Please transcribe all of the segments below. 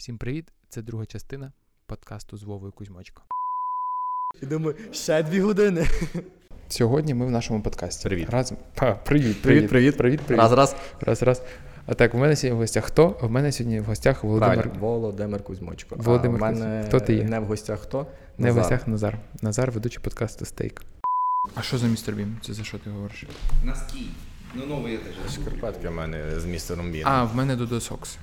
Всім привіт! Це друга частина подкасту з Вовою Кузьмочко. І думаю, ще дві години. Сьогодні ми в нашому подкасті. Привіт. Разом. А, привіт, Привіт, привіт. привіт, привіт. Раз, раз. раз, раз. А так, у мене сьогодні в гостях хто? У мене сьогодні в гостях Володимир. Правильно, Володимир Кузьмочко. Володимир а в мене Хто ти є? Не в гостях хто? Не в гостях Назар. Назар, ведучий подкасту Стейк. А що за містер Бім? Це за що ти говориш? Носки. Ну, новые это же. Шкарпетки в мене з містером Біном. А, в мене Додо Сокс.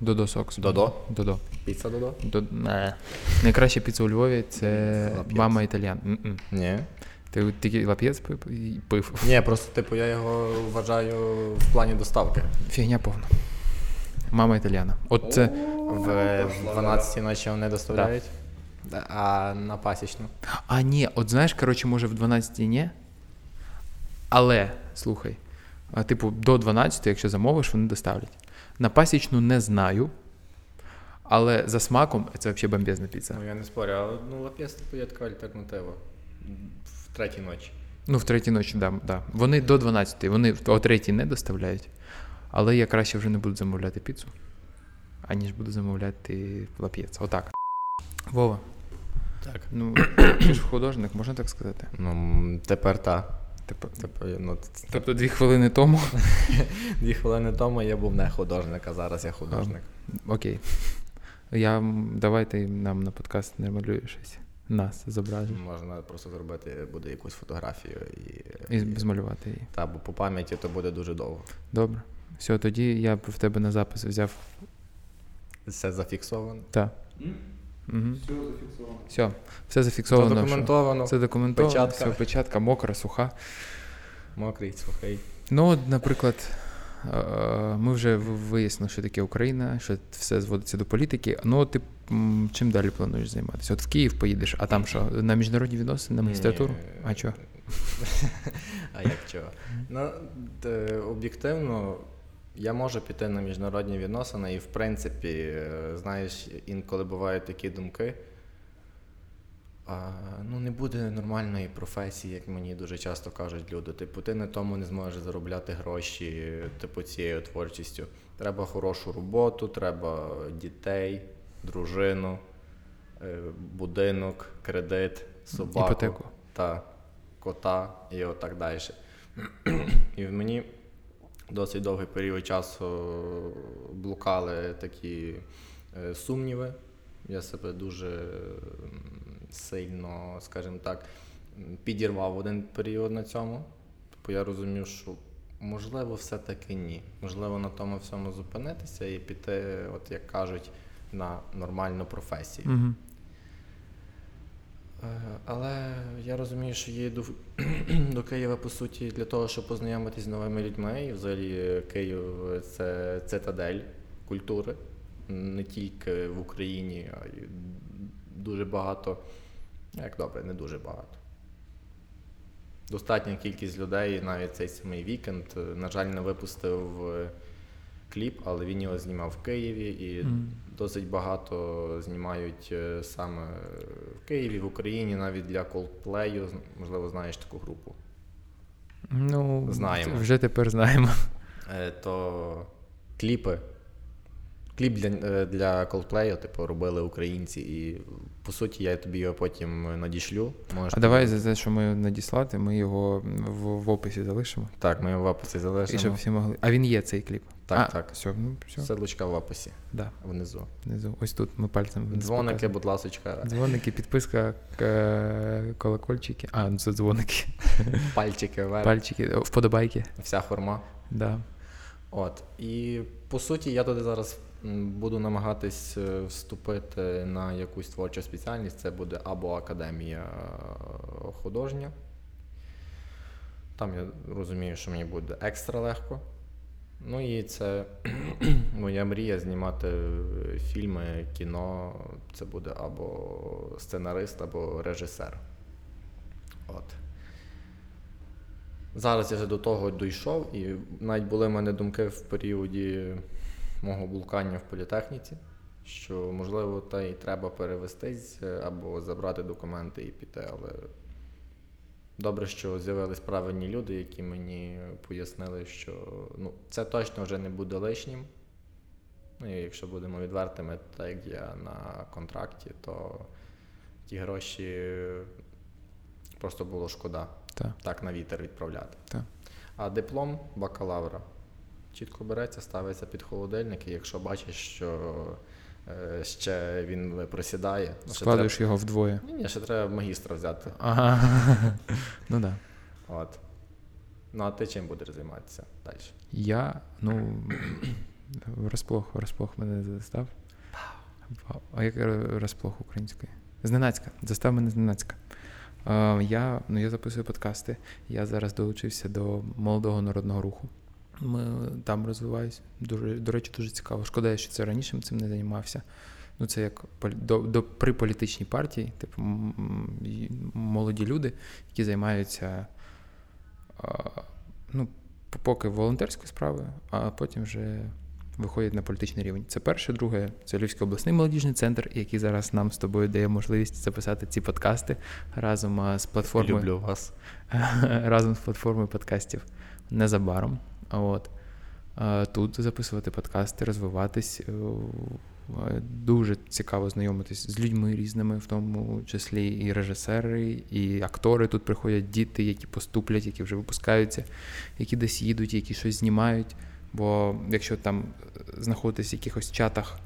Додо Сокс. Додо? Додо. Піца Додо? До... Не. Найкраща піца у Львові це Лап'єц. мама італіан. М-м. Ні. Ти тільки лап'єц пив і пив. Ні, просто типу я його вважаю в плані доставки. Фігня повна. Мама італіана. От це. В 12 ночі вони доставляють. А на пасічну. А, ні, от знаєш, коротше, може в 12 ні. Але, слухай, а, типу, до 12, якщо замовиш, вони доставлять. На пасічну не знаю. Але за смаком це взагалі бомбезна піца. Ну я не спорю, але ну лап'єс є така альтернатива. В третій ночі. Ну, в третій ночі, да, да. Вони до 12, вони о третій не доставляють. Але я краще вже не буду замовляти піцу, аніж буду замовляти лап'єц. Отак. Вова, Так. ну ти ж художник, можна так сказати? Ну тепер та. Типу, Типу, ну, тобто дві хвилини тому. дві хвилини тому я був не художник, а зараз я художник. Окей. Я давайте нам на подкаст не малюєш щось. Нас зображення. Можна просто зробити буде якусь фотографію і, І змалювати її. та, бо по пам'яті то буде дуже довго. Добре. Все, тоді я б в тебе на запис взяв. Все зафіксовано. Та. Угу. Все зафиксировано. Все, все зафіксовано. що- Задокументовано. Це документовано, Печатка. все, печатка мокра, суха. Мокрий, сухий. Ну, наприклад, ми вже вияснили, що таке Україна, що все зводиться до політики. Ну, ти чим далі плануєш займатися? От в Київ поїдеш, а там що? На міжнародні відносини, на магістратуру? А що? А як чого? Ну, об'єктивно, я можу піти на міжнародні відносини, і в принципі, е, знаєш, інколи бувають такі думки. А, ну, не буде нормальної професії, як мені дуже часто кажуть люди. Типу, ти на тому не зможеш заробляти гроші, типу, цією творчістю. Треба хорошу роботу, треба дітей, дружину, е, будинок, кредит, собаку. Іпотеку. Та кота і отак далі. І в мені досить довгий період часу блукали такі е, сумніви. Я себе дуже сильно, скажімо так, підірвав в один період на цьому. Тобто я розумів, що можливо, все-таки ні. Можливо, на тому всьому зупинитися і піти, от як кажуть, на нормальну професію. Угу. Е, Але я розумію, що в- до Києва по суті для того, щоб познайомитись з новими людьми. І взагалі Київ це цитадель культури, не тільки в Україні, а й дуже багато. Як добре, не дуже багато. Достатня кількість людей, навіть цей самий вікенд, е, на жаль, не випустив е, кліп, але він його знімав в Києві і Мгм. досить багато знімають е, саме в Києві, в Україні, навіть для Coldplay, можливо, знаєш таку групу. Ну, Знаємо. вже тепер знаємо. Е, То кліпи. Кліп для, е, для Coldplay, типу, робили українці, і по суті я тобі його потім надішлю. Можеш А давай за те, що ми надіслати, ми його в, в описі залишимо. Так, ми його в описі залишимо. І щоб всі могли. А він є цей кліп. Так, а, так. Все, ну все. Ссылочка в описі Да, внизу. внизу. Ось тут ми пальцем. Дзвоники, показуємо. будь ласочка, Дзвоники, підписка, к- колокольчики. А, ну це дзвоники. пальчики вверх, Пальчики, вподобайки. вся хурма. Да. От. І по суті, я туди зараз буду намагатись е, вступити на якусь творчу спеціальність. Це буде або академія е, художня. Там я розумію, що мені буде екстра легко. Ну і це моя мрія знімати е, фільми, кіно. Це буде або сценарист, або режисер. От. Зараз я вже до того дійшов, і навіть були в мене думки в періоді мого блукання в політехніці, що можливо та й треба перевестись е, або забрати документи і піти, але Добре, що з'явились правильні люди, які мені пояснили, що ну, це точно вже не буде лишнім. Ну і якщо будемо відвертими, так як я на контракті, то ті гроші просто було шкода Так. так на вітер відправляти. Так. А диплом бакалавра чітко береться, ставиться під холодильник, і якщо бачиш, що ще він просідає, Складуєш його вдвоє. ні, ні, ще треба магістра взяти. Ага. Ну. Да. От. Ну, а ти чим будеш займатися далі? Я, ну, розплох, розплох мене застав. А як розплох українською? Зненацька. Застав мене зненацька. Е, я, ну, я записую подкасти. Я зараз долучився до молодого народного руху. Ми там розвиваюсь. Дуже, до речі, дуже цікаво. Шкода, що це раніше цим не займався. Ну, це як до, до, при політичній партії, типу молоді люди, які займаються ну, поки волонтерською справою, а потім вже виходять на політичний рівень. Це перше. Друге, це Львівський обласний молодіжний центр, який зараз нам з тобою дає можливість записати ці подкасти разом з платформою Люблю вас. разом з платформою подкастів незабаром. От. Тут записувати подкасти, розвиватись. е, е, Дуже цікаво знайомитись з людьми різними, в тому числі і режисери, і актори. Тут приходять діти, які поступлять, які вже випускаються, які десь їдуть, які щось знімають. Бо якщо там е, знаходитись в якихось чатах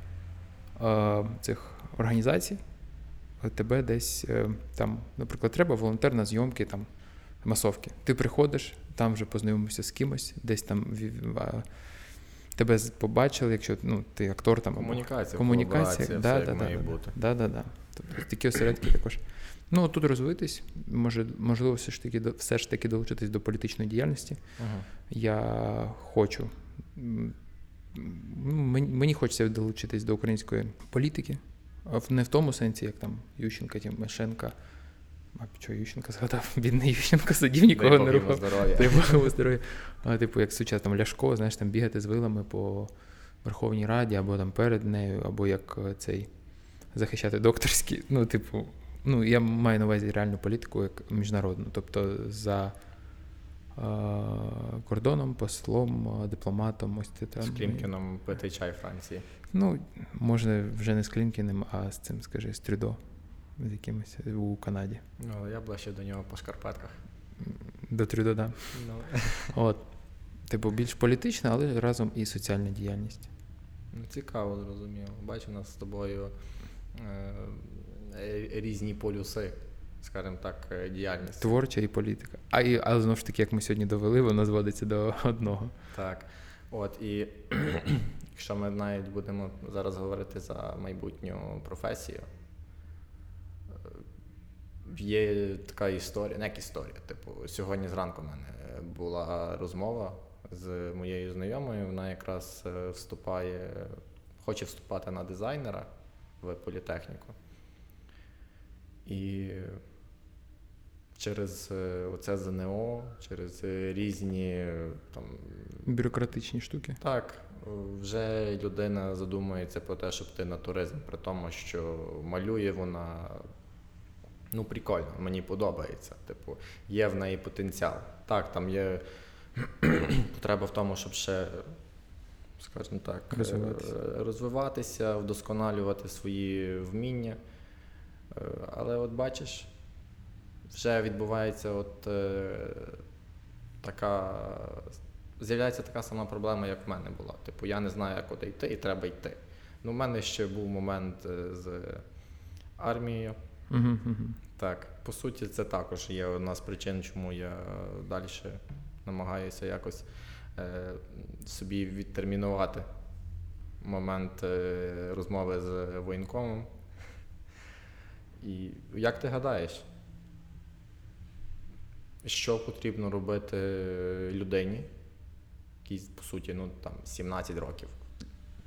е, цих організацій, тебе десь е, там, наприклад, треба волонтер на зйомки там масовки. Ти приходиш, там вже познайомився з кимось, десь там тебе побачили, якщо ну, ти актор там. Комунікація, комунікація, да, все да, як да, має да, бути. Да, да, да. Тобто такі осередки також. Ну, тут розвитись, може, можливо, все ж таки все ж таки долучитись до політичної діяльності. Ага. Я хочу. ну, Мені, мені хочеться долучитись до української політики. Не в тому сенсі, як там Ющенка, Тимошенка. А що Ющенка згадав? Бідний Ющенко сидів, нікого Дай не рухав. здоров'я. Дай Бог йому здоров'я. А, типу, як сучасне там Ляшко, знаєш, там бігати з вилами по Верховній Раді, або там перед нею, або як е, цей захищати докторські. Ну, типу, ну, я маю на увазі реальну політику як міжнародну. Тобто за е, кордоном, послом, е, дипломатом, ось ти там. З Клімкіном пити чай Франції. Ну, може, вже не з Клімкіним, а з цим, скажи, з Трюдо, з якимось у Канаді. Ну, я ближче до нього по шкарпетках. До Трюдо, да. Ну, От. Типу, більш політична, але разом і соціальна діяльність. ну, цікаво, зрозуміло. Бачу, у нас з тобою е, е, різні полюси, скажімо так, е, діяльності. Творча і політика. А і, але знову ж таки, як ми сьогодні довели, воно зводиться до одного. Так. От, і якщо ми навіть будемо зараз говорити за майбутню професію, е, є така історія, не як історія. Типу, сьогодні зранку в мене була розмова з моєю знайомою. Вона якраз е, вступає, хоче вступати на дизайнера в політехніку. І через е, оце ЗНО, через різні е, там. Бюрократичні штуки. Так, вже людина задумується про те, щоб йти на туризм, при тому, що малює вона ну, прикольно, мені подобається. Типу, є в неї потенціал. Так, там є потреба в тому, щоб ще, скажімо так, е, Розвиватися. розвиватися, вдосконалювати свої вміння. Е, Але от бачиш, вже відбувається от е, така. З'являється така сама проблема, як в мене була. Типу, я не знаю, куди йти, і треба йти. Ну, в мене ще був момент е, з армією. Так, по суті, це також є одна з причин, чому я далі намагаюся якось е, собі відтермінувати момент е, розмови з воєнкомом. І як ти гадаєш, що потрібно робити людині, якій, по суті, ну, там, 17 років.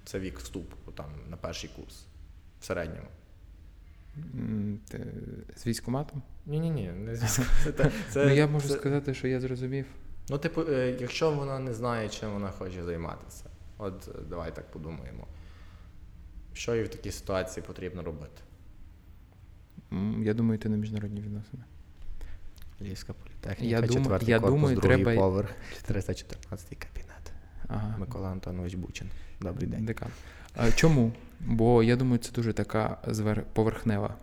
Це вік вступу там, на перший курс в середньому. З військоматом? Ні, ні, ні, не зв'язку. Це, це, це, ну, я можу це- сказати, що я зрозумів. Ну, типу, е, якщо вона не знає, чим вона хоче займатися, от е, давай так подумаємо. Що їй в такій ситуації потрібно робити? Я думаю, йти на міжнародні відносини. Львівська політехніка, Я думаю- четвертий я корпус, думаю, другий треба- поверх, 314 кабінет. Ага. Микола Антонович Бучин. Добрий день. Декан. Чому? Бо я думаю, це дуже така поверхнева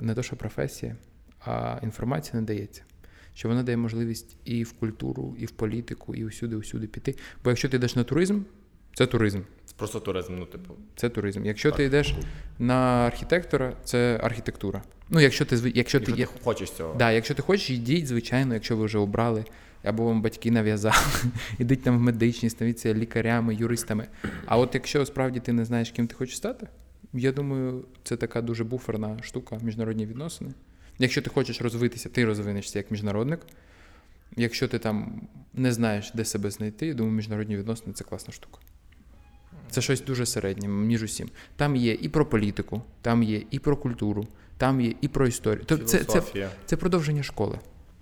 не то, що професія, а інформація не дається. Що вона дає можливість і в культуру, і в політику, і усюди, усюди піти. Бо якщо ти йдеш на туризм, це туризм. Це просто туризм, ну типу. Це туризм. Якщо так. ти йдеш на архітектора, це архітектура. Ну, якщо ти якщо, якщо ти, ти хочеш цього. Да, якщо ти хочеш, йдіть, звичайно, якщо ви вже обрали, або вам батьки нав'язали, ідіть там в медичні, ставіться лікарями, юристами. А от якщо справді ти не знаєш, ким ти хочеш стати, я думаю, це така дуже буферна штука, міжнародні відносини. Якщо ти хочеш розвитися, ти розвинешся як міжнародник. Якщо ти там не знаєш, де себе знайти, я думаю, міжнародні відносини це класна штука. Це щось дуже середнє, між усім. Там є і про політику, там є і про культуру, там є і про історію. Тобто це, це, це продовження школи.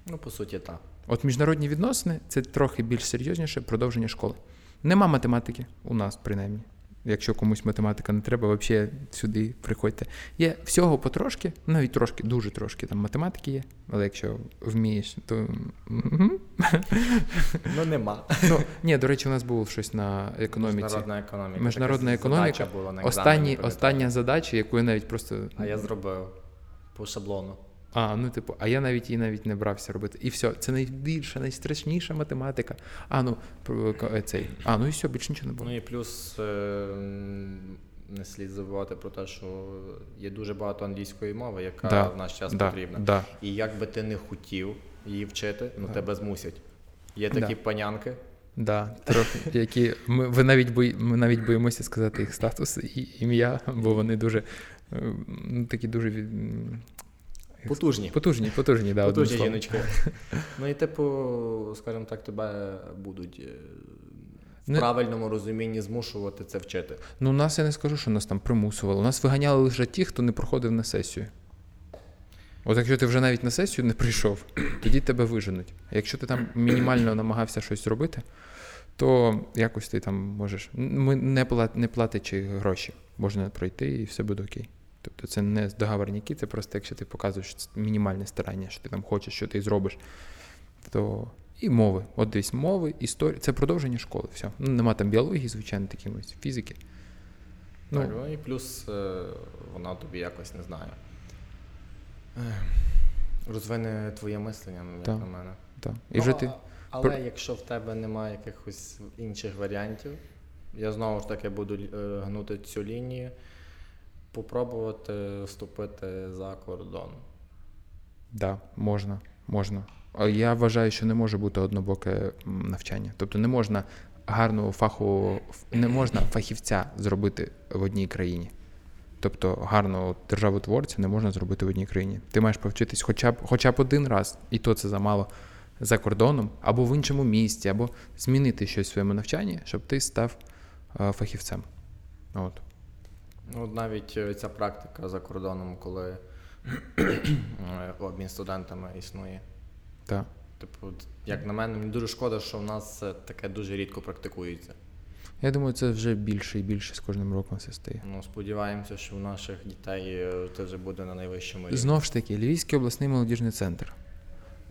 Ну, по суті, так. От міжнародні відносини це трохи більш серйозніше продовження школи. Нема математики у нас, принаймні. Якщо комусь математика не треба, взагалі сюди приходьте. Є всього потрошки, навіть трошки, дуже трошки там математики є, але якщо вмієш, то. Ну, нема. Ну, Ні, до речі, у нас було щось на економіці. Міжнародна економіка. Міжнародна економіка. Була на Останні, остання задача, яку я навіть просто. А я зробив по шаблону. А, ну типу, а я навіть її навіть не брався робити. І все, це найбільша, найстрашніша математика. А, ну цей. А, ну і все, більше нічого не було. Ну і плюс е, не слід забувати про те, що є дуже багато англійської мови, яка да, в наш час да, потрібна. Да. І як би ти не хотів її вчити, ну тебе змусять. Є такі панянки. Да, трохи, які ми ви навіть бої, ми навіть боїмося сказати їх статус і ім'я, бо вони дуже ну, такі дуже Потужні. Потужні, потужні, да, Потужні жіночки. Ну і, типу, скажімо так, тебе будуть е, в правильному розумінні змушувати це вчити. Ну, нас я не скажу, що нас там примусували. Нас виганяли лише ті, хто не проходив на сесію. От якщо ти вже навіть на сесію не прийшов, тоді тебе виженуть. А якщо ти там мінімально намагався щось зробити, то якось ти там можеш. Ми не платячи гроші, можна пройти і все буде окей. Тобто це не договорняки, це просто якщо ти показуєш мінімальне старання, що ти там хочеш, що ти зробиш, то і мови. От десь мови, історія. Це продовження школи. все. Ну, Нема там біології, звичайно, такимось, фізики. Ну, так, ну і плюс е, вона тобі якось не знаю. Е, розвине твоє мислення, як так, на мене. Так. І ну, вже ти... Але якщо в тебе немає якихось інших варіантів, я знову ж таки буду е, гнути цю лінію попробувати вступити за кордон. Так, да, можна, можна. Я вважаю, що не може бути однобоке навчання. Тобто не можна гарного фаху, не можна фахівця зробити в одній країні. Тобто гарного державотворця не можна зробити в одній країні. Ти маєш повчитись хоча б хоча б один раз, і то це замало за кордоном, або в іншому місті, або змінити щось в своєму навчанні, щоб ти став фахівцем. От. Ну, навіть е, ця практика за кордоном, коли обмін студентами існує. Так. Типу, як на мене, мені дуже шкода, що в нас таке дуже рідко практикується. Я думаю, це вже більше і більше з кожним роком все стає. Ну, сподіваємося, що у наших дітей е, це вже буде на найвищому рівні. Знову ж таки, Львівський обласний молодіжний центр.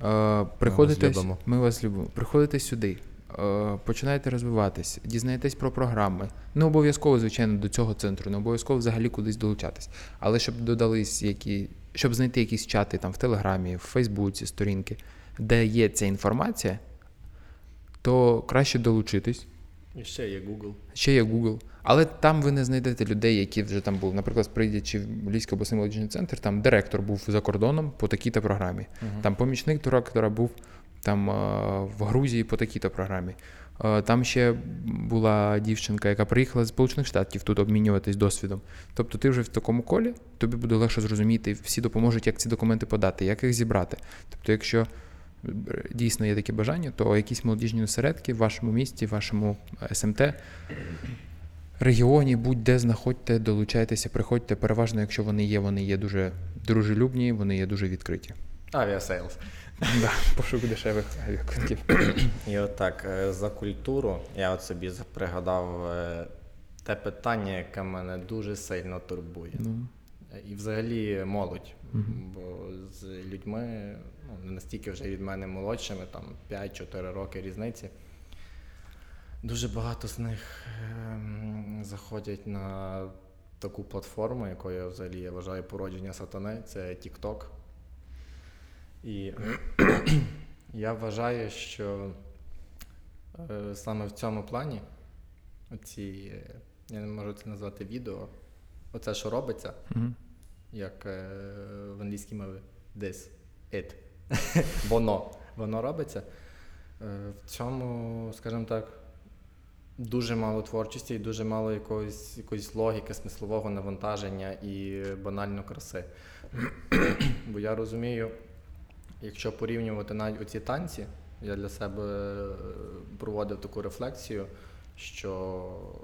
Е, приходите, ми вас любимо. Ми вас любимо. Приходите сюди. Е, починаєте розвиватись, дізнаєтесь про програми. Не обов'язково, звичайно, до цього центру, не обов'язково взагалі кудись долучатись. Але щоб додались які, щоб знайти якісь чати там в Телеграмі, в Фейсбуці, сторінки, де є ця інформація, то краще долучитись. І ще є Google. Ще є Google. Але там ви не знайдете людей, які вже там були. Наприклад, прийдячи в Львівський обласний молодіжний центр, там директор був за кордоном по такій-то програмі. Uh-huh. Там помічник директора був там е, в Грузії по такій-то програмі. Е, там ще була дівчинка, яка приїхала з Сполучених Штатів тут обмінюватись досвідом. Тобто ти вже в такому колі, тобі буде легше зрозуміти, всі допоможуть, як ці документи подати, як їх зібрати. Тобто, якщо е, дійсно є таке бажання, то якісь молодіжні осередки в вашому місті, в вашому СМТ. Регіоні, будь-де знаходьте, долучайтеся, приходьте. Переважно, якщо вони є, вони є дуже дружелюбні, вони є дуже відкриті. Авіасейлс. Да, Пошук дешевих авіаквитків. І отак, е, за культуру я от собі пригадав е, те питання, яке мене дуже сильно турбує. Ну. І взагалі молодь. Угу. Бо з людьми, ну, не настільки вже від мене молодшими, там 5-4 роки різниці. Дуже багато з них ем, заходять на таку платформу, якою взагалі я вважаю породження сатани, це TikTok. І я вважаю, що е, саме в цьому плані оці, я не можу це назвати відео, оце, що робиться, Мгм. як е, в англійській мові this, it. воно. Воно робиться. Е, в цьому, скажімо так, дуже мало творчості і дуже мало якоїсь, якоїсь логіки, смислового навантаження і банально краси. Бо я розумію, якщо порівнювати навіть оці танці, я для себе е, проводив таку рефлексію, що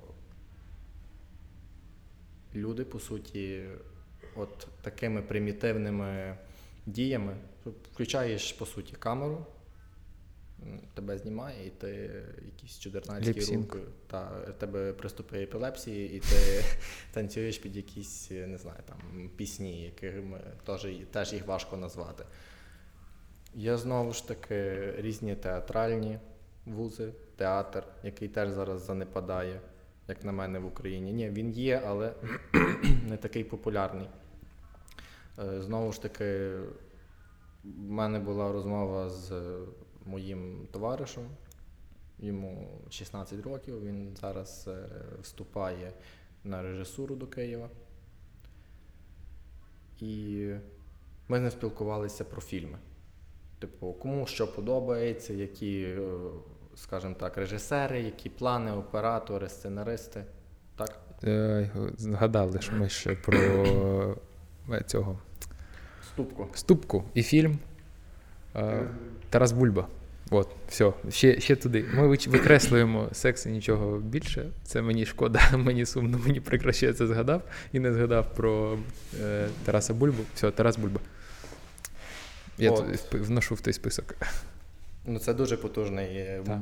люди, по суті, от такими примітивними діями, включаєш, по суті, камеру, тебе знімає, і ти якісь чудернацькі руки, та тебе приступи епілепсії, і ти танцюєш під якісь, не знаю, там пісні, якими теж їх важко назвати. Є знову ж таки різні театральні вузи, театр, який теж зараз занепадає, як на мене, в Україні. Ні, він є, але не такий популярний. Е, Знову ж таки, в мене була розмова з моїм товаришем. Йому 16 років, він зараз е, вступає на режисуру до Києва. І ми з ним спілкувалися про фільми. Типу, кому що подобається, які, е, скажімо так, режисери, які плани, оператори, сценаристи. Так? Е, Згадали ж ми ще про е, цього Ступку. Ступку і фільм Тарас Бульба. От, все, ще, ще туди. Ми викреслюємо секс і нічого більше. Це мені шкода, мені сумно, мені прикро, що я це згадав і не згадав про е, Тараса Бульбу. Все, Тарас Бульба. Я От. вношу в той список. Ну, це дуже потужний. е, Так.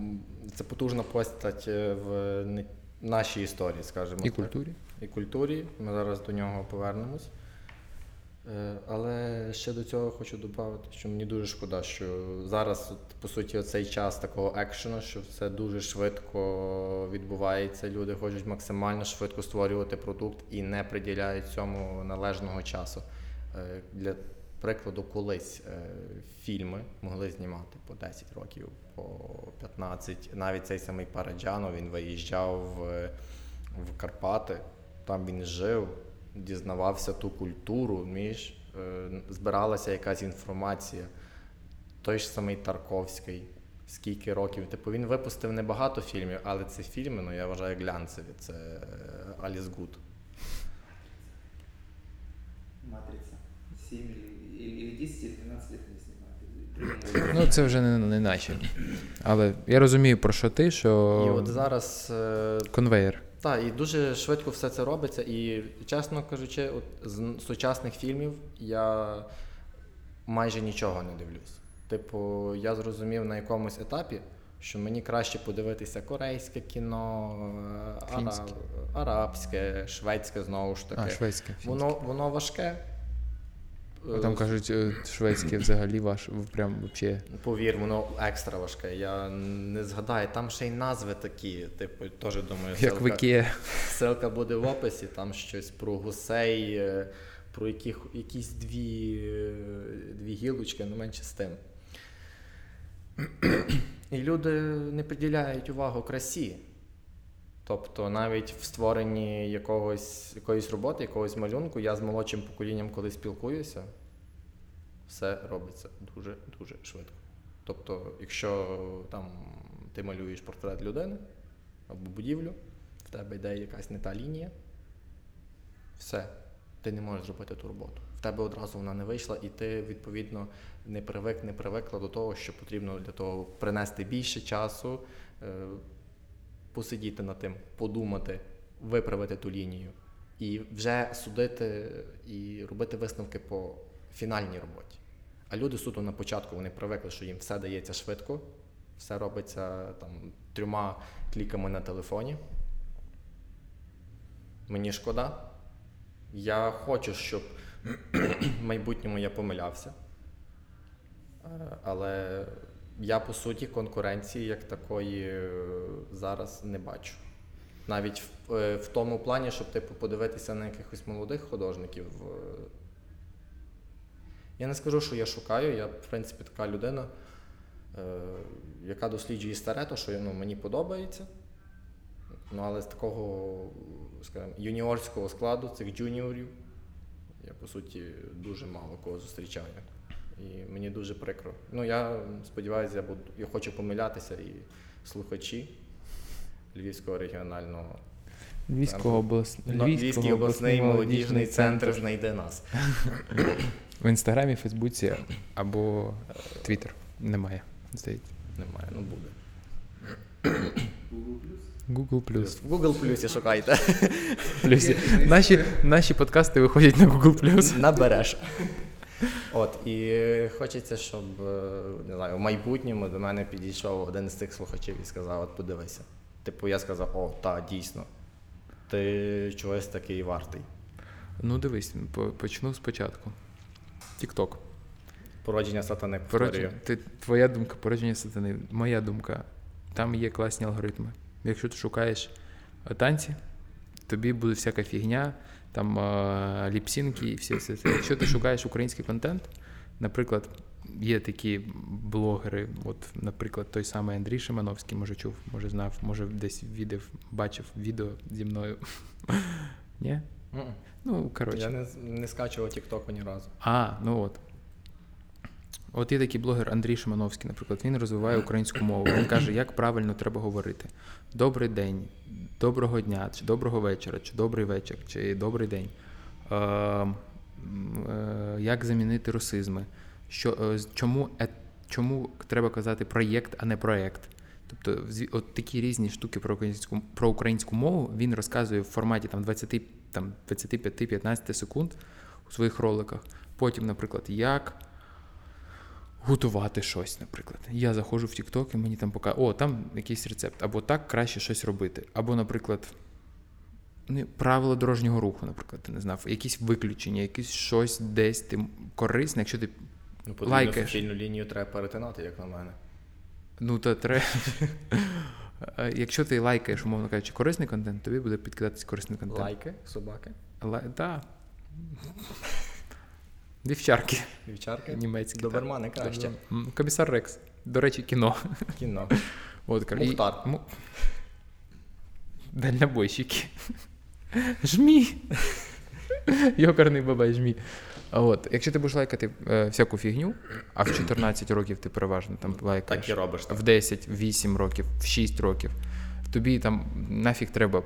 Це потужна постать е, в нашій історії, скажімо І так. культурі. І культурі. Ми зараз до нього повернемось. Е, Але ще до цього хочу додати, що мені дуже шкода, що зараз, от, по суті, цей час такого екшену, що все дуже швидко відбувається. Люди хочуть максимально швидко створювати продукт і не приділяють цьому належного часу. Для прикладу, колись е, фільми могли знімати по 10 років, по 15. Навіть цей самий Параджано він виїжджав в, в Карпати, там він жив, дізнавався ту культуру, між е, збиралася якась інформація. Той ж самий Тарковський, скільки років. Типу він випустив небагато фільмів, але це фільми, ну я вважаю, глянцеві. Це е, Аліс Гуд. Матриця. 7 мільйонів. 200 12 літ не знімати. Ну це вже не, не наші. Але я розумію, про що ти, що. І от зараз е, конвейер. Так, і дуже швидко все це робиться. І, чесно кажучи, от з сучасних фільмів я майже нічого не дивлюсь. Типу, я зрозумів на якомусь етапі, що мені краще подивитися корейське кіно, е, араб, арабське, шведське знову ж таки. А, шведське, фінське. Воно воно важке, а Там кажуть, е, шведське взагалі ваш прям вообще. Повір, воно екстра важке. Я не згадаю, там ще й назви такі, типу, теж думаю, Як ссылка- в Ссылка буде в описі, там щось про гусей, е, про яких, якісь дві, е, дві гілочки, ну менше з тим. І люди не приділяють увагу красі. Тобто навіть в створенні якогось, якоїсь роботи, якогось малюнку, я з молодшим поколінням, коли спілкуюся, все робиться дуже-дуже швидко. Тобто, якщо там ти малюєш портрет людини або будівлю, в тебе йде якась не та лінія, все, ти не можеш зробити ту роботу. В тебе одразу вона не вийшла, і ти, відповідно, не привик, не привикла до того, що потрібно для того принести більше часу, е, посидіти над тим, подумати, виправити ту лінію. І вже судити і робити висновки по фінальній роботі. А люди суто на початку вони привикли, що їм все дається швидко, все робиться там трьома кліками на телефоні. Мені шкода. Я хочу, щоб в майбутньому я помилявся. Е, Але я по суті конкуренції як такої е, зараз не бачу. Навіть в, е, в тому плані, щоб типу, подивитися на якихось молодих художників. е, Я не скажу, що я шукаю, я, в принципі, така людина, яка досліджує старе, то що ну, мені подобається. Ну, але з такого, скажімо, юніорського складу, цих джуніорів, я по суті дуже мало кого зустрічаю. І мені дуже прикро. Ну, я сподіваюся, я буду, я хочу помилятися і слухачі Львівського регіонального Львівського облас... Ну, Львівський обласний молодіжний центр знайде нас. В інстаграмі, Фейсбуці або Твіттер. Немає, здається. Немає, ну буде. Google Plus. В Google Плюсі шукайте. Плюсі. Наші, наші подкасти виходять на Google Набереш. От, і хочеться, щоб е, не знаю, в майбутньому до мене підійшов один з цих слухачів і сказав: от подивися. Типу, я сказав, о, та, дійсно. Ти чогось такий вартий. Ну дивись, почну спочатку. Тікток. Породження сатани Породження, ти, твоя думка, породження сатани. Моя думка. Там є класні алгоритми. Якщо ти шукаєш танці, тобі буде всяка фігня, там ліпсінки і все, все це. Якщо ти шукаєш український контент, наприклад, є такі блогери, от, наприклад, той самий Андрій Шимановський, може чув, може знав, може десь відео, бачив відео зі мною. Ні? Ну, коротше. Я не, не скачував TikTok ні разу. А, ну от. От є такий блогер Андрій Шимановський, наприклад, він розвиває українську мову. Він каже, як правильно треба говорити. Добрий день, доброго дня, чи доброго вечора, чи добрий вечір, чи добрий день. Е, е, як замінити русизми? Що, е, чому, е, чому треба казати проєкт, а не проєкт? Тобто, от такі різні штуки про українську, про українську мову він розказує в форматі там, 20, там, 25-15 секунд у своїх роликах. Потім, наприклад, як готувати щось, наприклад. Я заходжу в TikTok і мені там показує, о, там якийсь рецепт, або так краще щось робити. Або, наприклад, ну, правила дорожнього руху, наприклад, ти не знав, якісь виключення, якесь щось десь ти корисне, якщо ти. Ну, Лайкаєш. суцільну лінію треба перетинати, як на мене. Ну, то треба. Е, Якщо ти лайкаєш, умовно кажучи, корисний контент, тобі буде підкидатись корисний контент. Лайки, собаки, Лай... Да. Вівчарки вівчарки. німецькі. Добермани так. краще. Комісар Рекс. До речі, кіно. Кіно. От, і- Мухтар. му- Дальнобойщики. Жмі. Йокарний бабай, жмі. От, якщо ти будеш лайкати е, всяку фігню, а в 14 років ти переважно там лайкаєш. Так і робиш. в 10, в 8 років, в 6 років. Тобі там нафіг треба.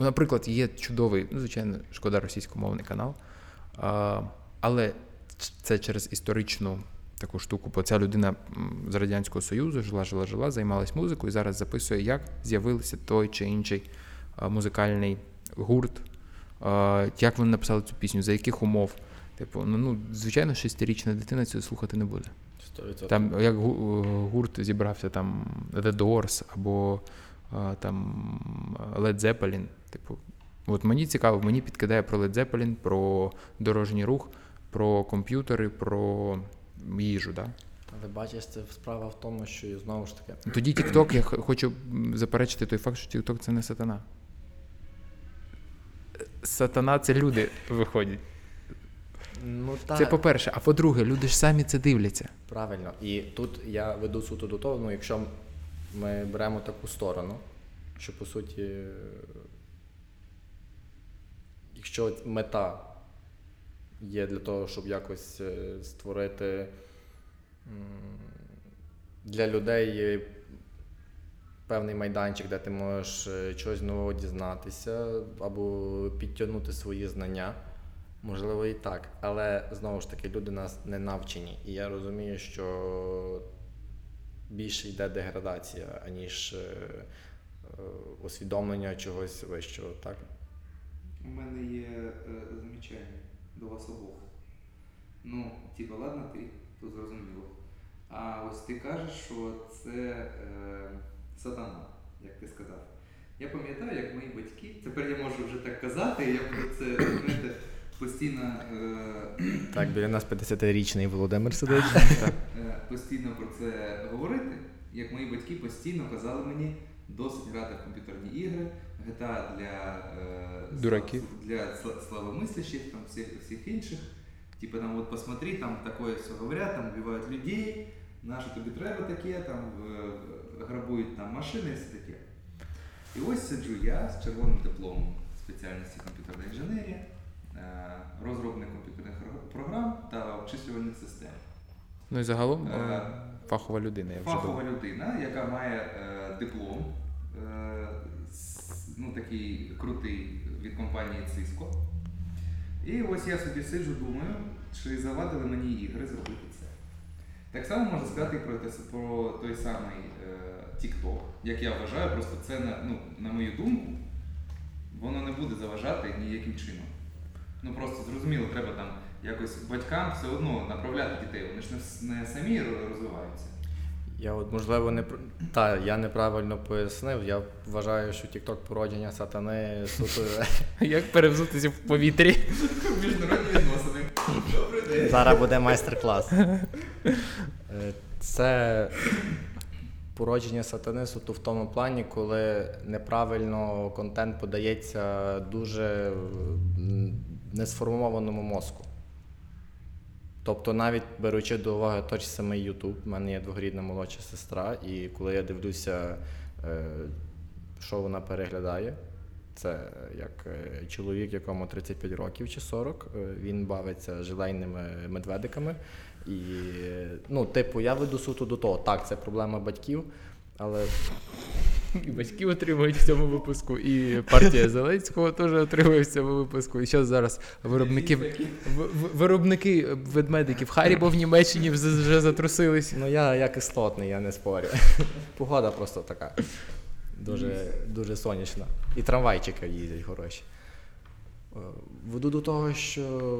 Наприклад, є чудовий, ну, звичайно, шкода російськомовний канал. А, але це через історичну таку штуку, бо ця людина з Радянського Союзу жила, жила, жила, займалась музикою і зараз записує, як з'явився той чи інший музикальний гурт, як вони написали цю пісню, за яких умов. Типу, ну, ну звичайно, шестирічна дитина цього слухати не буде. 100%. Там як гурт зібрався там The Doors або там Led Zeppelin. Типу, от мені цікаво, мені підкидає про Led Zeppelin, про дорожній рух, про комп'ютери, про їжу. Да? Але бачиш, це справа в тому, що знову ж таки. Тоді TikTok, я хочу заперечити той факт, що TikTok це не сатана. Сатана це люди виходять. Ну так, Це по-перше. А по-друге, люди ж самі це дивляться. правильно. І тут я веду суто до того, ну якщо ми беремо таку сторону, що по суті, якщо мета є для того, щоб якось е, створити для людей певний майданчик, де ти можеш е, чогось нового дізнатися або підтягнути свої знання. Можливо, і так. Але знову ж таки, люди нас не навчені. І я розумію, що більше йде деградація, аніж е, усвідомлення чогось вищого. Так? У мене є замічання до вас обох. Ну, типа, ладно, ти, то зрозуміло. А ось ти кажеш, що це е, сатана, як ти сказав. Я пам'ятаю, як мої батьки, тепер я можу вже так казати, я про це знаєте, постійно, е, Так, біля нас 50-річний Володимир сидить. е, постійно про це говорити, як мої батьки постійно казали мені, досить грати в комп'ютерні ігри, GTA для е, Дураків. для сла- слабомыслящих, там всіх, всіх інших. Типа там от посмотри, там такое все говорять, там вбивають людей, на що тобі треба таке, там грабують там машини і все таке. І ось сиджу я з червоним дипломом спеціальності комп'ютерна інженерія, е, розробник комп'ютерних програм та обчислювальних систем. Ну і загалом Е, е, фахова людина, я вже Фахова думав. людина, яка має е, диплом, е, ну такий крутий від компанії Cisco. І ось я собі сиджу, думаю, чи завадили мені ігри зробити це. Так само можна сказати про, те, про той самий е, TikTok, як я вважаю, просто це на, ну, на мою думку, воно не буде заважати ніяким чином. Ну просто зрозуміло, треба там якось батькам все одно направляти дітей, вони ж не, не самі розвиваються. Я от можливо не та я неправильно пояснив. Я вважаю, що TikTok породження сатани суто Як перевзутися в повітрі? Міжнародні відносини. Добрий день. зараз буде майстер-клас. Е, Це породження сатани суто в тому плані, коли неправильно контент подається дуже несформованому мозку. Тобто, навіть беручи до уваги той самий YouTube, в мене є двохрідна молодша сестра, і коли я дивлюся, е, що вона переглядає, це як е, чоловік, якому 35 років чи 40, е, він бавиться желейними медведиками. І, е, ну, типу, я веду суто до того. Так, це проблема батьків, але І батьки отримують в цьому випуску, і партія Зеленського теж отримує в цьому випуску. І що зараз виробники, в- в- виробники ведмедиків Харібо в Німеччині вже затрусились. ну, я, я кислотний, я не спорю. Погода просто така. Дуже, дуже сонячна. І трамвайчики їздять хороші. Е, Веду до того, що,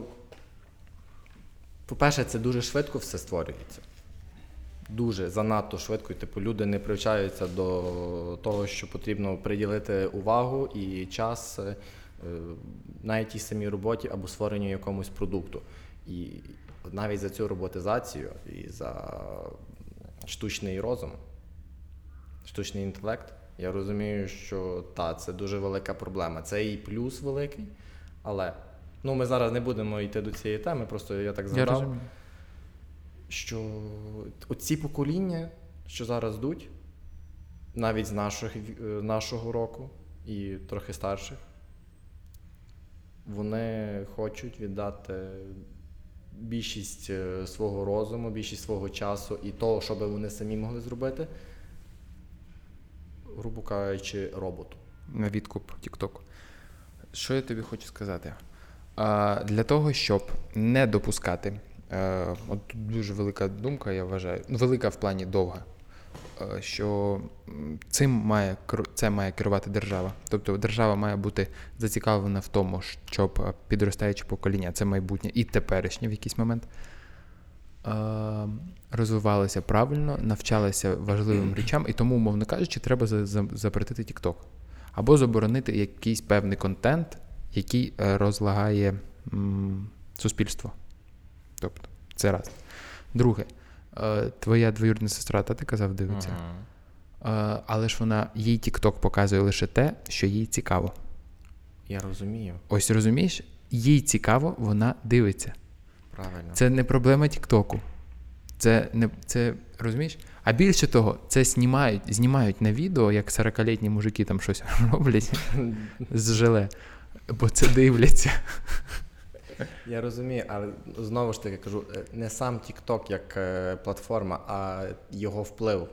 по-перше, це дуже швидко все створюється. Дуже занадто швидко. І, типу, люди не привчаються до того, що потрібно приділити увагу і час е, навіть тій самій роботі або створенню якомусь продукту. І навіть за цю роботизацію і за штучний розум, штучний інтелект, я розумію, що та, це дуже велика проблема. Це і плюс великий, але ну, ми зараз не будемо йти до цієї теми, просто я так Я згадав розумію. Що оці покоління, що зараз йдуть, навіть з наших, е, нашого року і трохи старших, вони хочуть віддати більшість е, свого розуму, більшість свого часу і того, що би вони самі могли зробити, грубо кажучи, роботу. на відкуп Тіктоку. Що я тобі хочу сказати? Для того, щоб не допускати, е, от тут дуже велика думка, я вважаю, ну, велика в плані довга, е, що цим має це має керувати держава. Тобто держава має бути зацікавлена в тому, щоб е, підростаюче покоління, це майбутнє і теперішнє в якийсь момент. е, Розвивалися правильно, навчалися важливим речам, і тому, умовно кажучи, треба за- за- запретити TikTok. Або заборонити якийсь певний контент, який розлагає м, суспільство. Тобто, це раз. Друге, е, твоя двоюрідна сестра, та ти казав, дивиться. Е, але ж вона їй TikTok показує лише те, що їй цікаво. Я розумію, Ось розумієш, їй цікаво, вона дивиться. правильно. Це не проблема Тіктоку. Це не це розумієш? А більше того, це знімають, знімають на відео, як 40-літні мужики там щось роблять з желе, бо це дивляться. Я розумію, але знову ж таки кажу, е, не сам TikTok як е, платформа, а його вплив.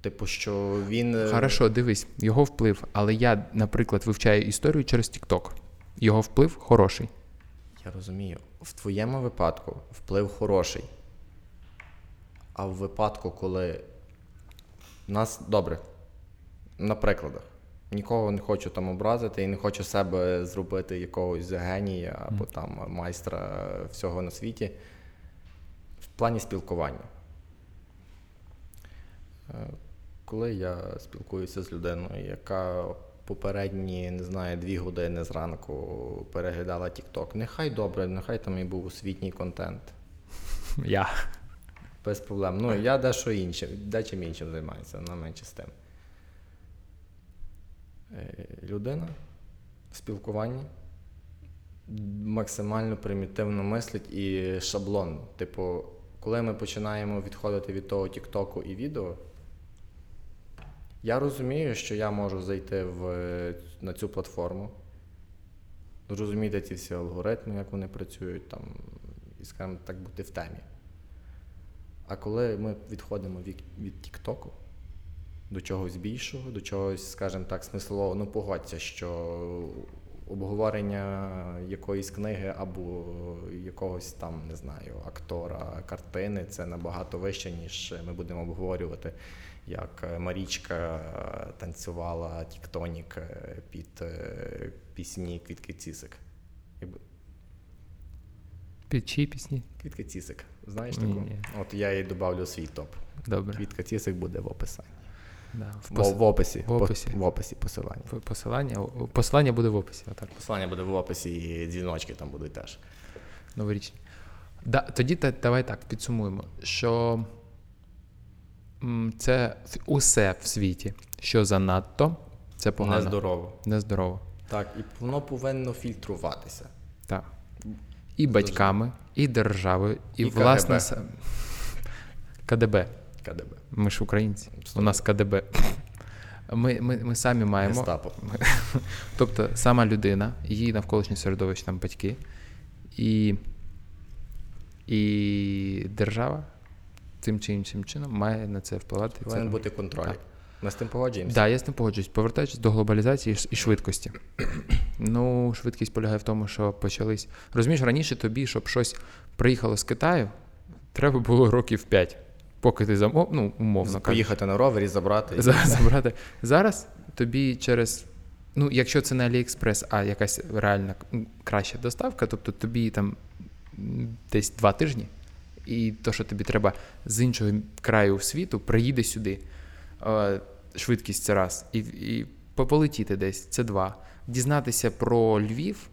Типу, що він. е, Хорошо, дивись, його вплив. Але я, наприклад, вивчаю історію через TikTok. Його вплив хороший. Я розумію. В твоєму випадку вплив хороший. А в випадку, коли нас добре, на прикладах. Нікого не хочу там образити і не хочу себе зробити якогось генія або там майстра всього на світі. В плані спілкування. Е, Коли я спілкуюся з людиною, яка попередні, не знаю, дві години зранку переглядала TikTok, нехай добре, нехай там і був освітній контент. Я. Без проблем. Ну, я дещо іншим, дечим іншим займаюся, на менше з тим. Е, людина в спілкуванні максимально примітивно мислить і шаблонно. Типу, коли ми починаємо відходити від того Тіктоку і відео, я розумію, що я можу зайти в, на цю платформу, зрозуміти ці всі алгоритми, як вони працюють, там, і, скажімо так, бути в темі. А коли ми відходимо від, від Тіктоку до чогось більшого, до чогось, скажімо так, смислового, ну погодься, що обговорення якоїсь книги або якогось там, не знаю, актора, картини це набагато вище, ніж ми будемо обговорювати, як Марічка танцювала Тіктонік під е, пісні Квітки Цісик. Під чиї пісні? Квітка Цісик. Знаєш таку? Ні. От я їй додавлю свій топ. Добре. Квітка Цісик буде в описанні. Да, в, пос... в, описі. В описі. В описі посилання. Посилання посилання буде в описі. Отак. Посилання буде в описі, і дзвіночки там будуть теж. Новорічні. Да, Тоді та, давай так підсумуємо, що це усе в світі, що занадто, це погано. Нездорово. Нездорово. Так, і воно повинно фільтруватися. Так. І батьками, і державою, і, і власне КДБ. КДБ. КДБ. Ми ж українці. У нас КДБ. Ми ми, ми самі маємо. Гестапо. Тобто сама людина, її навколишнє середовище, там батьки, і і держава тим чи іншим чином має на це впливати. Повинен бути контроль. Так. Ми з тим погоджуємося? Так, да, я з тим погоджуюсь. Повертаючись до глобалізації і швидкості. Ну, швидкість полягає в тому, що почались. Розумієш, раніше тобі, щоб щось приїхало з Китаю, треба було років 5 поки ти замов, ну, умовно Поїхати кажучи. на ровері, забрати. забрати. Зараз тобі через. Ну, якщо це не Аліекспрес, а якась реальна краща доставка, тобто тобі там десь два тижні, і то, що тобі треба з іншого краю світу, приїде сюди. Швидкість це раз, і і полетіти десь це два. Дізнатися про Львів,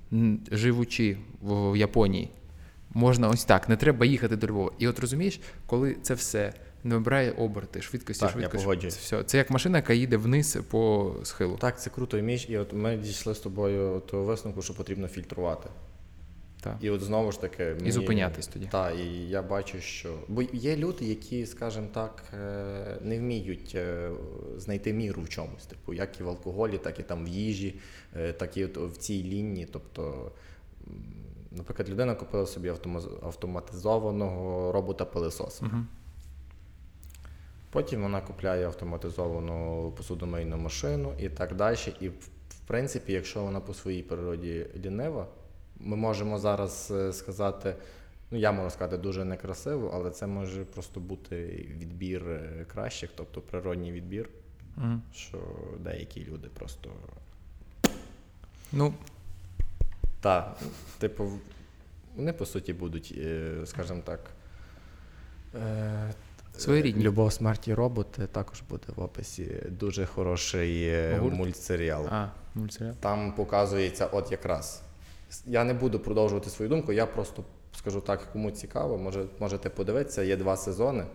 живучи в Японії, Можна ось так, не треба їхати до Львова. І от розумієш, коли це все набирає оберти, швидкості, так, швидкості. Я це все. Це як машина, яка їде вниз по схилу. Так, це круто. І і от ми дійшли з тобою того висновку, що потрібно фільтрувати. Так. І от знову ж таки. Мені... І зупинятись тоді. Так, і я бачу, що. Бо є люди, які, скажімо так, е, не вміють е, знайти міру в чомусь. Типу, як і в алкоголі, так і там в їжі, е, так і в цій лінії. Тобто. Наприклад, людина купила собі автоматизованого робота-пилисоса. Uh-huh. Потім вона купляє автоматизовану посудомийну машину і так далі. І, в принципі, якщо вона по своїй природі лінива, ми можемо зараз е, сказати, ну я можу сказати, дуже некрасиво, але це може просто бути відбір е, кращих, тобто природній відбір, uh-huh. що деякі люди просто. Ну, так, типу, вони по суті будуть, е, скажімо так. Е, Своєрідні. Любов смерті роботи також буде в описі. Дуже хороший е, Гурт? мультсеріал. А, мультсеріал. Там показується от якраз. Я не буду продовжувати свою думку, я просто скажу так, кому цікаво, може, можете подивитися, є два сезони,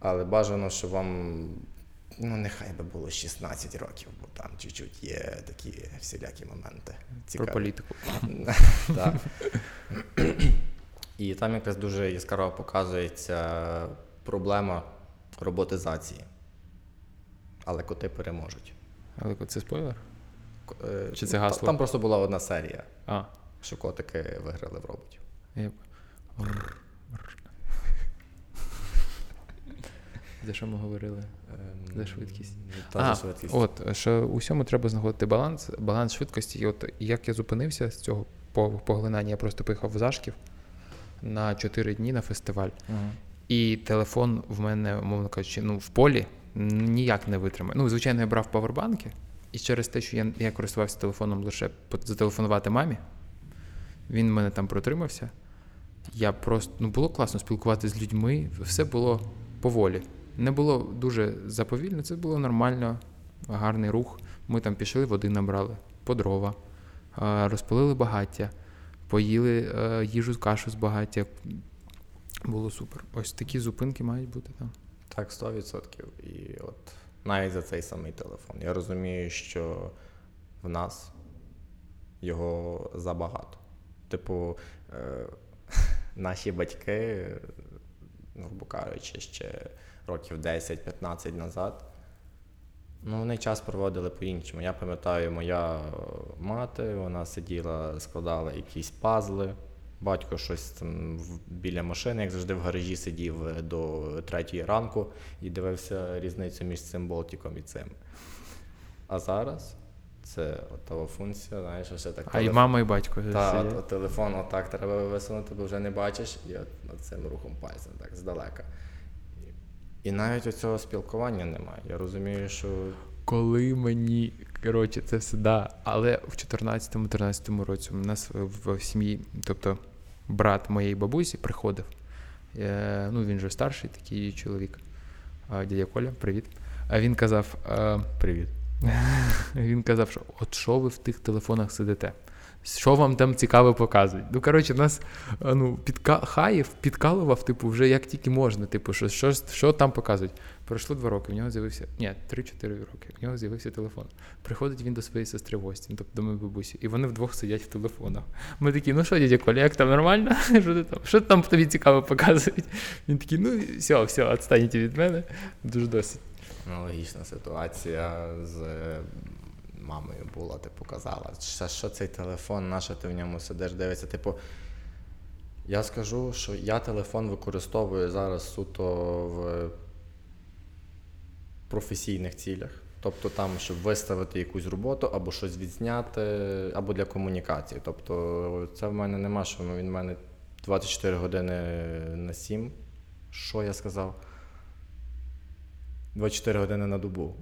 але бажано, щоб вам Ну, нехай би було 16 років, бо там чуть-чуть є такі всілякі моменти. Цікаві. Про політику. Так. І там якраз дуже яскраво показується проблема роботизації. Але коти переможуть. Але це спойлер? Е, Чи це гасло? Там просто була одна серія, а. що котики виграли в роботів. Я... За що ми говорили? За ем, швидкість. Та а, за швидкість. От, що у всьому треба знаходити баланс, баланс швидкості. І от як я зупинився з цього поглинання, я просто поїхав в Зашків на 4 дні на фестиваль. uh І телефон в мене, умовно кажучи, ну, в полі ніяк не витримає. Ну, звичайно, я брав павербанки, і через те, що я я користувався телефоном лише зателефонувати мамі, він в мене там протримався. Я просто ну, було класно спілкуватися з людьми, все було поволі. Не було дуже заповільно, це було нормально, гарний рух. Ми там пішли, води набрали, по дрова, розпалили багаття, поїли е, їжу кашу з багаття. Було супер. Ось такі зупинки мають бути там. Так, 100%. І от навіть за цей самий телефон. Я розумію, що в нас його забагато. Типу, е, наші батьки, грубо кажучи, ще років 10-15 назад. Ну, вони час проводили по-іншому. Я пам'ятаю, моя мати, вона сиділа, складала якісь пазли. Батько щось там біля машини, як завжди в гаражі сидів е, до третьої ранку і дивився різницю між цим болтиком і цим. А зараз це та функція, знаєш, ще так. А і мама, і батько. Так, от, телефон отак треба висунути, бо вже не бачиш, і от цим рухом пальцем так здалека. І навіть оцього спілкування немає. Я розумію, що. Коли мені, коротше, це все да. Але в 14-13 році у нас в сім'ї, тобто брат моєї бабусі приходив. Е, ну, Він же старший такий чоловік. Дядя Коля, привіт. А він казав: Привіт. Він казав, що от що ви в тих телефонах сидите? Що вам там цікаво показують? Ну, коротше, нас ну, підка... Хаєв підкалував, типу, вже як тільки можна. Типу, що що, що там показують. Пройшло два роки, в нього з'явився. Ні, 3-4 роки. В нього з'явився телефон. Приходить він до своєї сестри гості, ну, тобто до моєї бабусі, і вони вдвох сидять в телефонах. Ми такі, ну що, дядя Коля, як там нормально? Що ти там Що там тобі цікаво показують? Він такий, ну все, все, відстаньте від мене. Дуже досить. Аналогічна ситуація з мамою була, типу, казала, що, що цей телефон, на що ти в ньому сидиш, дивишся. Типу, я скажу, що я телефон використовую зараз суто в професійних цілях. Тобто там, щоб виставити якусь роботу, або щось відзняти, або для комунікації. Тобто це в мене нема, що він в мене 24 години на 7. Що я сказав? 24 години на добу.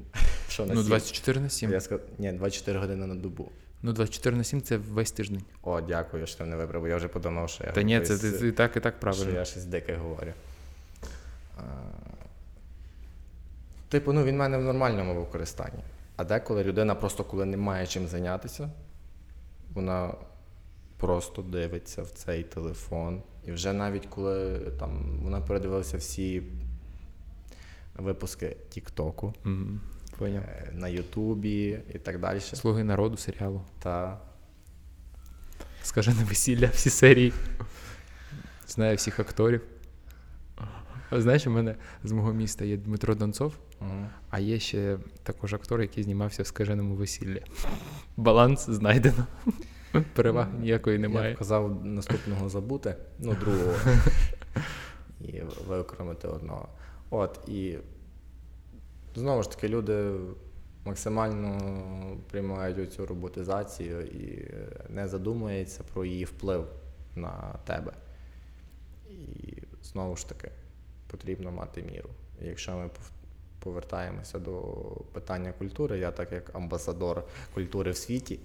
Що на Ну, 24 на 7. Я сказ... Ні, 24 години на добу. Ну, 24 на 7 це весь тиждень. О, дякую, що ти не вибрав. Я вже подумав, що я. Та ні, це ти, і так і так правильно. Що я щось дике говорю. А... Типу, ну він в мене в нормальному використанні. А деколи людина просто коли не має чим зайнятися, вона просто дивиться в цей телефон. І вже навіть коли там вона передивилася всі випуски Тіктоку mm, на Ютубі і так далі. Слуги народу серіалу. Та. Скажене весілля, всі серії. Знаю всіх акторів. Знаєш, у мене з мого міста є Дмитро Донцов, uh-huh. а є ще також актор, який знімався в скаженому весіллі. Баланс знайдено. Переваг ніякої немає. Я казав наступного забути, ну, другого. І виокремити одного. От, і знову ж таки, люди максимально приймають цю роботизацію і не задумуються про її вплив на тебе. І знову ж таки, потрібно мати міру. І якщо ми повертаємося до питання культури, я так як амбасадор культури в світі,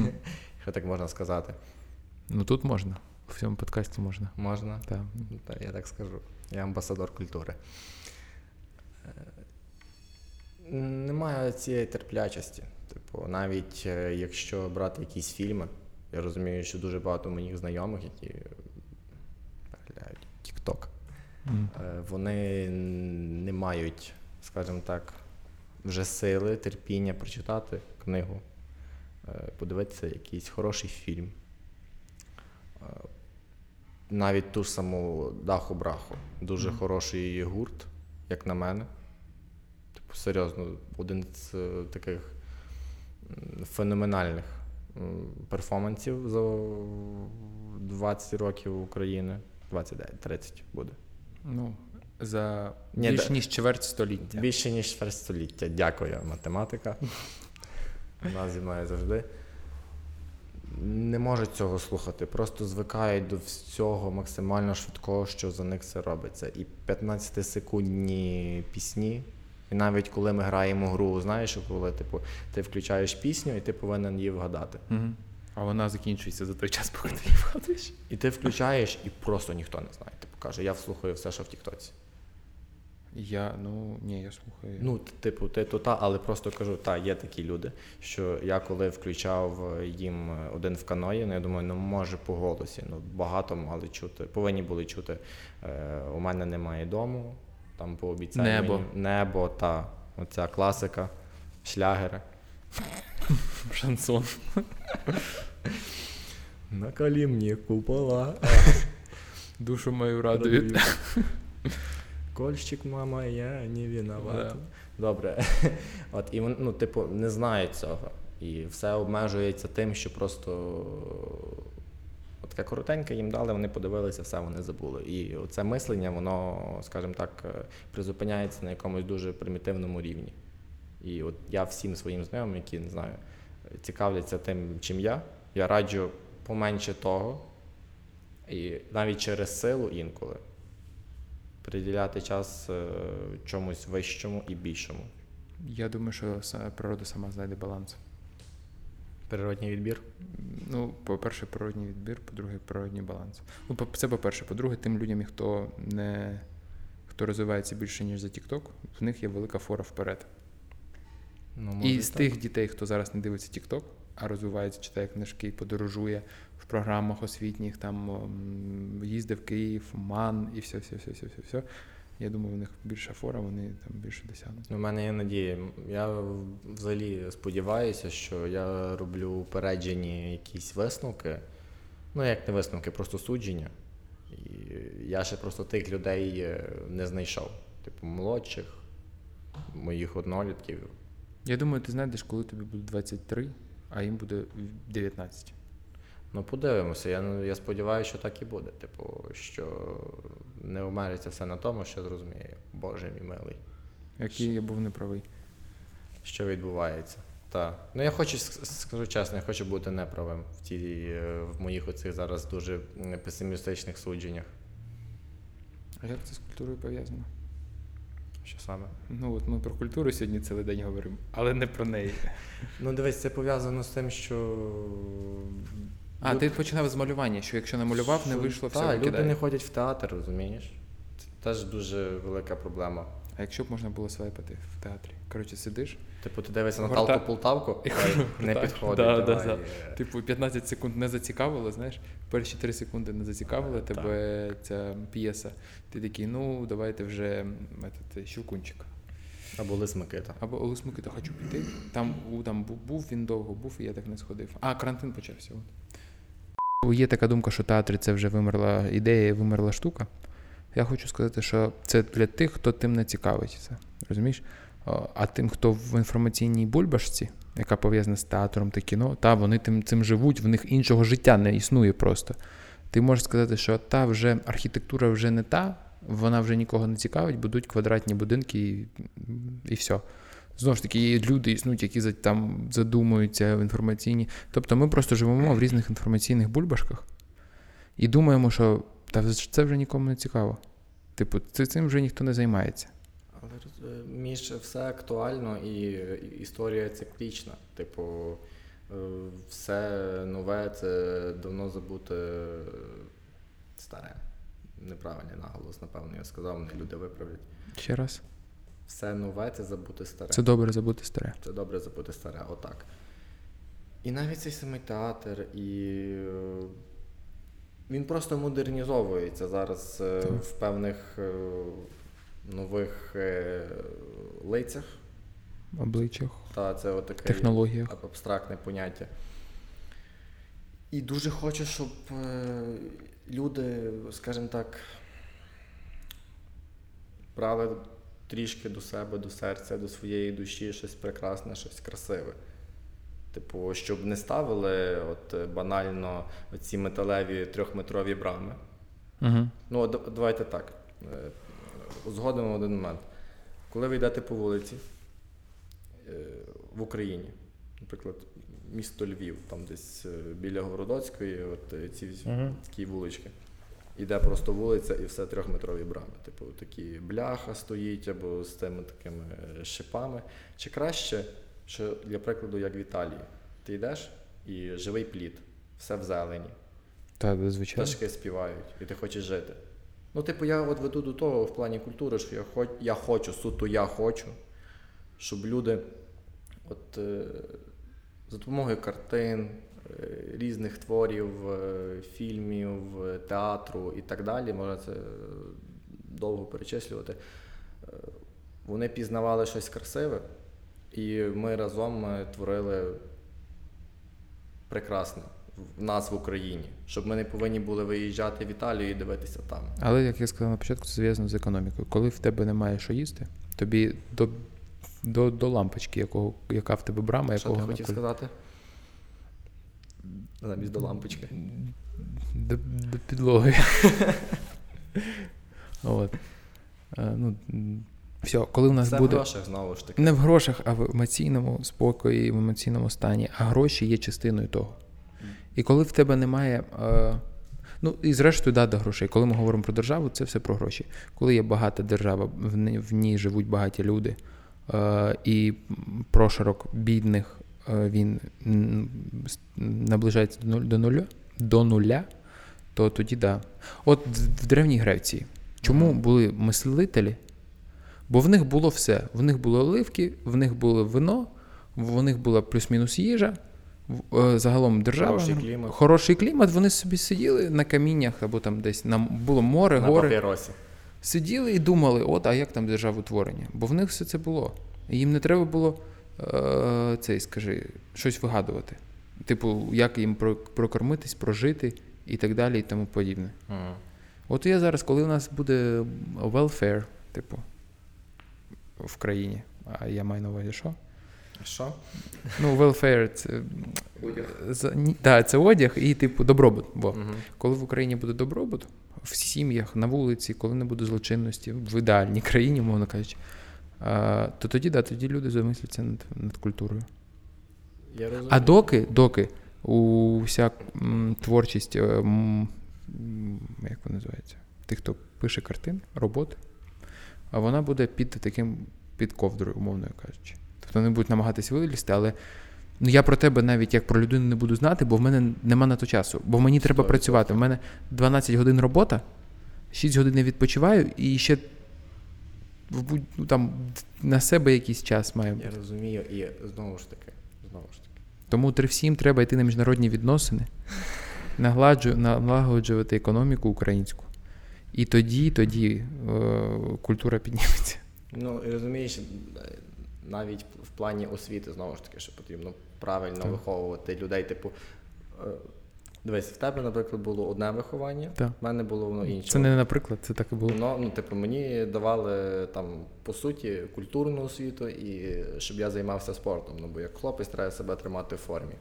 що так можна сказати. Ну тут можна. В цьому подкасті можна. Можна? Так. Я так скажу. Я амбасадор культури. Немає цієї терплячості. Типу, навіть е, якщо брати якісь фільми, я розумію, що дуже багато моїх знайомих, які переглядають TikTok, mm. вони не мають, скажімо так, вже сили, терпіння прочитати книгу, е, подивитися якийсь хороший фільм. Навіть ту ж саму Даху Браху. Дуже mm. хороший гурт, як на мене серйозно, один з е, таких феноменальних перформансів за 20 років України. 29-30 буде. Ну, за Ні, більше, ніж чверть століття. Більше, ніж чверть століття. Дякую, математика. Вона зі мною завжди. Не можуть цього слухати, просто звикають до всього максимально швидкого, що за них все робиться. І 15-секундні пісні і навіть коли ми граємо гру, знаєш, коли типу, ти включаєш пісню і ти повинен її вгадати. А вона закінчується за той час, поки ти її вгадуєш. І ти включаєш, і просто ніхто не знає. Типу каже, я слухаю все, що в Тіктоці. Я, ну ні, я слухаю. Ну, типу, ти то та, але просто кажу, та, є такі люди, що я коли включав їм один в каної, ну я думаю, ну може по голосі. Ну багато мали чути, повинні були чути. Е, У мене немає дому, там пообіцяє Небо. Мені, небо та оця класика, шлягери. Шансон. Накалі мені купола. Душу мою радують. Кольщик, мама, я не виноват. Да. Добре. От, і вони, ну, типу, не знають цього. І все обмежується тим, що просто таке коротеньке їм дали, вони подивилися, все вони забули. І це мислення, воно, скажімо так, е, призупиняється на якомусь дуже примітивному рівні. І от я всім своїм знайомим, які не знаю, цікавляться тим, чим я, я раджу поменше того, і навіть через силу інколи приділяти час е, чомусь вищому і більшому. Я думаю, що природа сама знайде баланс. Природній відбір. Ну, по-перше, природній відбір, по-друге, природній баланс. Ну, це по-перше. По-друге, тим людям, хто не хто розвивається більше, ніж за TikTok, в них є велика фора вперед. Ну, може, І з так. тих дітей, хто зараз не дивиться TikTok, а розвивається, читає книжки, подорожує в програмах освітніх, там їздив в Київ, МАН і все, все, все, все, все, все. Я думаю, в них більша фора, вони там більше досягнуть. У мене є надія. Я взагалі сподіваюся, що я роблю упереджені якісь висновки. Ну, як не висновки, просто судження. І я ще просто тих людей е, не знайшов. Типу, молодших, моїх однолітків. Я думаю, ти знайдеш, коли тобі буде 23, а їм буде 19. Ну, подивимося. Я, я сподіваюся, що так і буде. Типу, що не обмежиться все на тому, що зрозуміє, Боже мій милий. Який я був неправий. що відбувається. Так. Ну я хочу скажу чесно, я хочу бути неправим в ті е, в моїх оцих зараз дуже песимістичних судженнях. А як це з культурою пов'язано? Що саме? Ну от ми про культуру сьогодні цілий день говоримо, але не про неї. Ну дивись, це пов'язано з тим, що. А, Люд- ти починав з малювання, що якщо не що- вийшло все. Так, люди не ходять в театр, розумієш? Це теж дуже велика проблема. А якщо б можна було свайпати в театрі? Коротше, сидиш, Типу, ти дивишся на Наталку Полтавку, І не підходить. да, да, давай, да. е. типу, 15 секунд не зацікавило, знаєш, перші 3 секунди не зацікавила тебе ця п'єса. Ти такий, ну давайте вже м, Щелкунчик. Або Лис Микита. Або Олес Микита, хочу піти. Там, там був, був, він довго був, і я так не сходив. А, карантин почався. От. Є така думка, що театри це вже вимерла ідея, вимерла штука. Я хочу сказати, що це для тих, хто тим не цікавиться. Розумієш? А тим, хто в інформаційній бульбашці, яка пов'язана з театром та кіно, та вони тим цим живуть, в них іншого життя не існує просто. Ти можеш сказати, що та вже архітектура вже не та, вона вже нікого не цікавить, будуть квадратні будинки і, і все. Знову ж таки, є люди існують, які там задумуються в інформаційні. Тобто ми просто живемо в різних інформаційних бульбашках і думаємо, що та це вже нікому не цікаво. Типу, цим вже ніхто не займається. Але е, між все актуально і історія циклічна. Типу, е, все нове це давно забуте е, старе. Неправильний наголос, напевно, я сказав, не люди виправлять. Ще раз. Все нове це забути старе. Це добре забути старе. Це добре забути старе, отак. І навіть цей самий театр, і е, він просто модернізовується зараз е, Так. в певних е, нових лицях. Обличчях, Та це отаке технологіях. абстрактне поняття. І дуже хочу, щоб люди, скажімо так, брали трішки до себе, до серця, до своєї душі щось прекрасне, щось красиве. Типу, щоб не ставили от банально ці металеві трьохметрові брами. Угу. Ну, давайте так. Е, Узгодимо один момент. Коли ви йдете по вулиці е, в Україні, наприклад, місто Львів, там десь е, біля Городоцької, от ці Мгм. такі вулички. Іде просто вулиця і все трьохметрові брами. Типу, такі бляха стоїть або з тими такими е, шипами. Чи краще, що для прикладу, як в Італії, ти йдеш і живий плід, все в зелені. Так, звичайно. Пташки співають, і ти хочеш жити. Ну, типу, я от веду до того в плані культури, що я, хоч, я хочу, суто я хочу, щоб люди от, е, за допомогою картин, е, різних творів, е, фільмів, театру і так далі, можна це довго перечислювати, е, вони пізнавали щось красиве, і ми разом е, творили прекрасне в нас в Україні, щоб ми не повинні були виїжджати в Італію і дивитися там. Але як я сказав на початку, це зв'язано з економікою. Коли в тебе немає що їсти, тобі до до, до лампочки, якого, яка в тебе брама, Що якого ти хотів наколь- сказати? Замість до лампочки. До, до підлоги. От. Е, Ну, все, коли в нас Це буде. в грошах знову ж таки. Не в грошах, а в емоційному спокої, в емоційному стані. А гроші є частиною того. І коли в тебе немає. Е, ну і зрештою, да, до грошей. Коли ми говоримо про державу, це все про гроші. Коли є багата держава, в ній, живуть багаті люди, е, і прошарок бідних він наближається до нуля, до нуля, то тоді да. От в Древній Греції. Чому були мислителі? Бо в них було все. В них було оливки, в них було вино, в них була плюс-мінус їжа. е, Загалом держава. Хороший ну, клімат. Хороший клімат, вони собі сиділи на каміннях або там десь на було море, На гори. папіросі. Сиділи і думали, от, а як там державотворення? Бо в них все це було. І їм не треба було е, цей, скажи, щось вигадувати. Типу, як їм прокормитись, прожити і так далі, і тому подібне. Мгм. От я зараз, коли у нас буде welfare, типу, в країні, а я маю на увазі, що? Що? Ну, welfare це. Одяг. Да, це одяг і, типу, добробут. Бо Мгм. коли в Україні буде добробут, в сім'ях, на вулиці, коли не буде злочинності, в ідеальній країні, мовно кажучи, то тоді, да, тоді люди замисляться над, над культурою. Я розумію. А доки, доки уся м, творчість, е, як вона називається? Тих, хто пише картини, роботи, а вона буде під таким під ковдрою, умовно кажучи. Тобто вони будуть намагатись вилізти, але ну, я про тебе навіть як про людину не буду знати, бо в мене нема на то часу. Бо мені треба працювати. В мене 12 годин робота, 6 годин я відпочиваю і ще в будь- ну, там, на себе якийсь час має бути. Я розумію, і знову ж таки, знову ж таки. Тому всім треба йти на міжнародні відносини, нагладжу- налагоджувати економіку українську. І тоді, тоді е, культура підніметься. Ну, і розумієш, е, навіть в плані освіти, знову ж таки, що потрібно правильно Так. виховувати людей. Типу, е, дивись, в тебе, наприклад, було одне виховання, Так. в мене було воно інше. Це не наприклад, це так і було. Ну, ну, типу, мені давали там, по суті, культурну освіту, і щоб я займався спортом. Ну, бо як хлопець треба себе тримати в формі.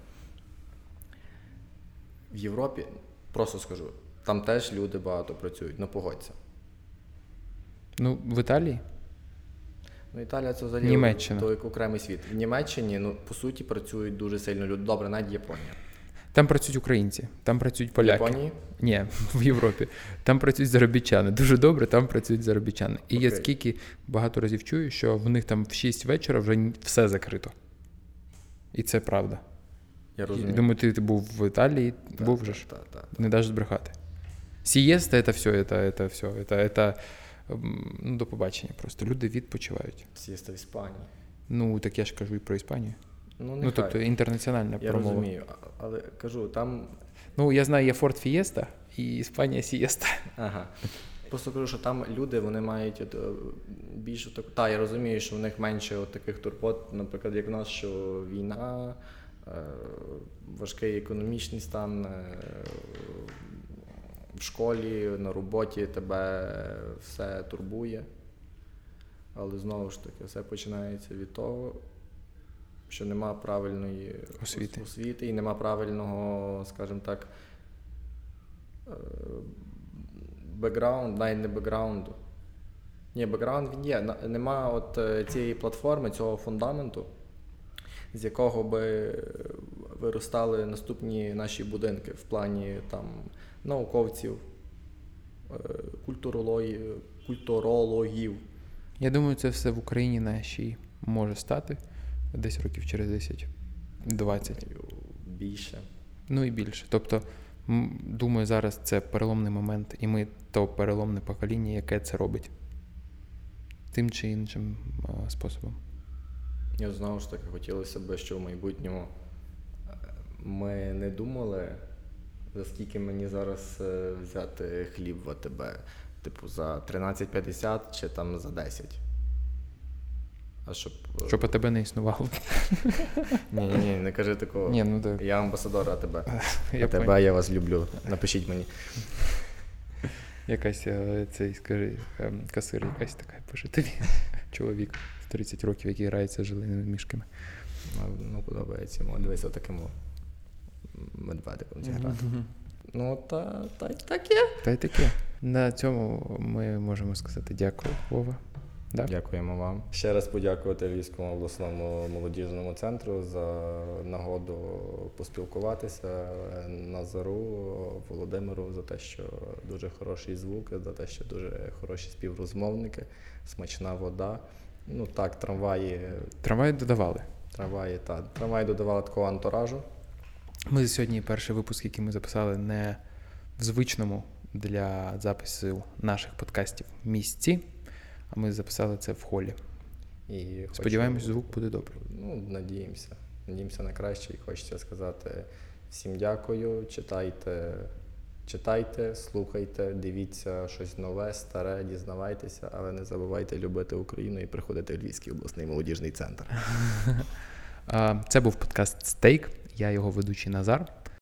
В Європі, просто скажу, там теж люди багато працюють, ну погодься. Ну, в Італії? Ну, Італія це взагалі Німеччина. то як окремий світ. В Німеччині, ну, по суті, працюють дуже сильно люди. Добре, навіть Японія. Там працюють українці, там працюють В поляки. Японії Ні, в Європі. Там працюють заробітчани. Дуже добре, там працюють заробітчани. І я скільки багато разів чую, що в них там в 6 вечора вже все закрито. І це правда. я розумію. Думаю, ти, ти був в Італії, Та, був та, же ж. та, та. Не даш збрехати. Сієста це все, це, це все. Це, це, м, ну, до побачення просто. Люди відпочивають. Сієста в Іспанії. Ну, так я ж кажу і про Іспанію. Ну, Ну, тобто інтернаціональна я промова. розумію, але кажу, там Ну, я знаю, є Форт Фієста і Іспанія Сієста. Ага. Просто кажу, що там люди вони мають от, е, більше так. Та, я розумію, що в них менше от таких турбот, наприклад, як в нас, що війна, е, важкий економічний стан е, в школі, на роботі тебе все турбує. Але знову ж таки, все починається від того, що нема правильної Освіти. освіти і нема правильного, скажімо так, е, бекграунд, навіть не бекграунду. Ні, бекграунд він є. Нема от е, цієї платформи, цього фундаменту, з якого би виростали наступні наші будинки в плані там, науковців, е, культурологів. Я думаю, це все в Україні нашій може стати десь років через 10-20. Більше. Ну і більше. Тобто, думаю, зараз це переломний момент, і ми то переломне покоління, яке це робить тим чи іншим способом. І знову ж таки хотілося б, що в майбутньому е, ми не думали, за скільки мені зараз е, взяти хліб в АТБ. Типу за 13,50 чи там за 10. А щоб. Щоб а тебе не існувало. Ні, ні, ні, не кажи такого. Ні, ну так. Я амбасадор, а тебе. Я а тебе я вас люблю. Напишіть мені. Якась е, цей, скажи, ем, касир, якась така, пише тобі. Чоловік в 30 років, який грається жилиними мішками. Ну, Ну, подобається йому. Дивись, отаким медведиком зіграти. Ну, та, та й так є. Та й таке. На цьому ми можемо сказати дякую, Вова. Да? Дякуємо вам. Ще раз подякувати Львівському обласному молодіжному центру за нагоду поспілкуватися Назару, Володимиру за те, що дуже хороший звук, за те, що дуже хороші співрозмовники, смачна вода. Ну так, трамваї, Трамвай додавали. трамваї, та трамваї додавали такого антуражу. Ми сьогодні перший випуск, який ми записали не в звичному для запису наших подкастів місці, а ми записали це в холі. І хочу- Сподіваємось, звук буде добрий. Ну, надіємося. Надіємося на краще і хочеться сказати всім дякую. Читайте, читайте, слухайте, дивіться щось нове, старе, дізнавайтеся, але не забувайте любити Україну і приходити в Львівський обласний молодіжний центр. Це був подкаст Стейк. Я його ведучий Назар.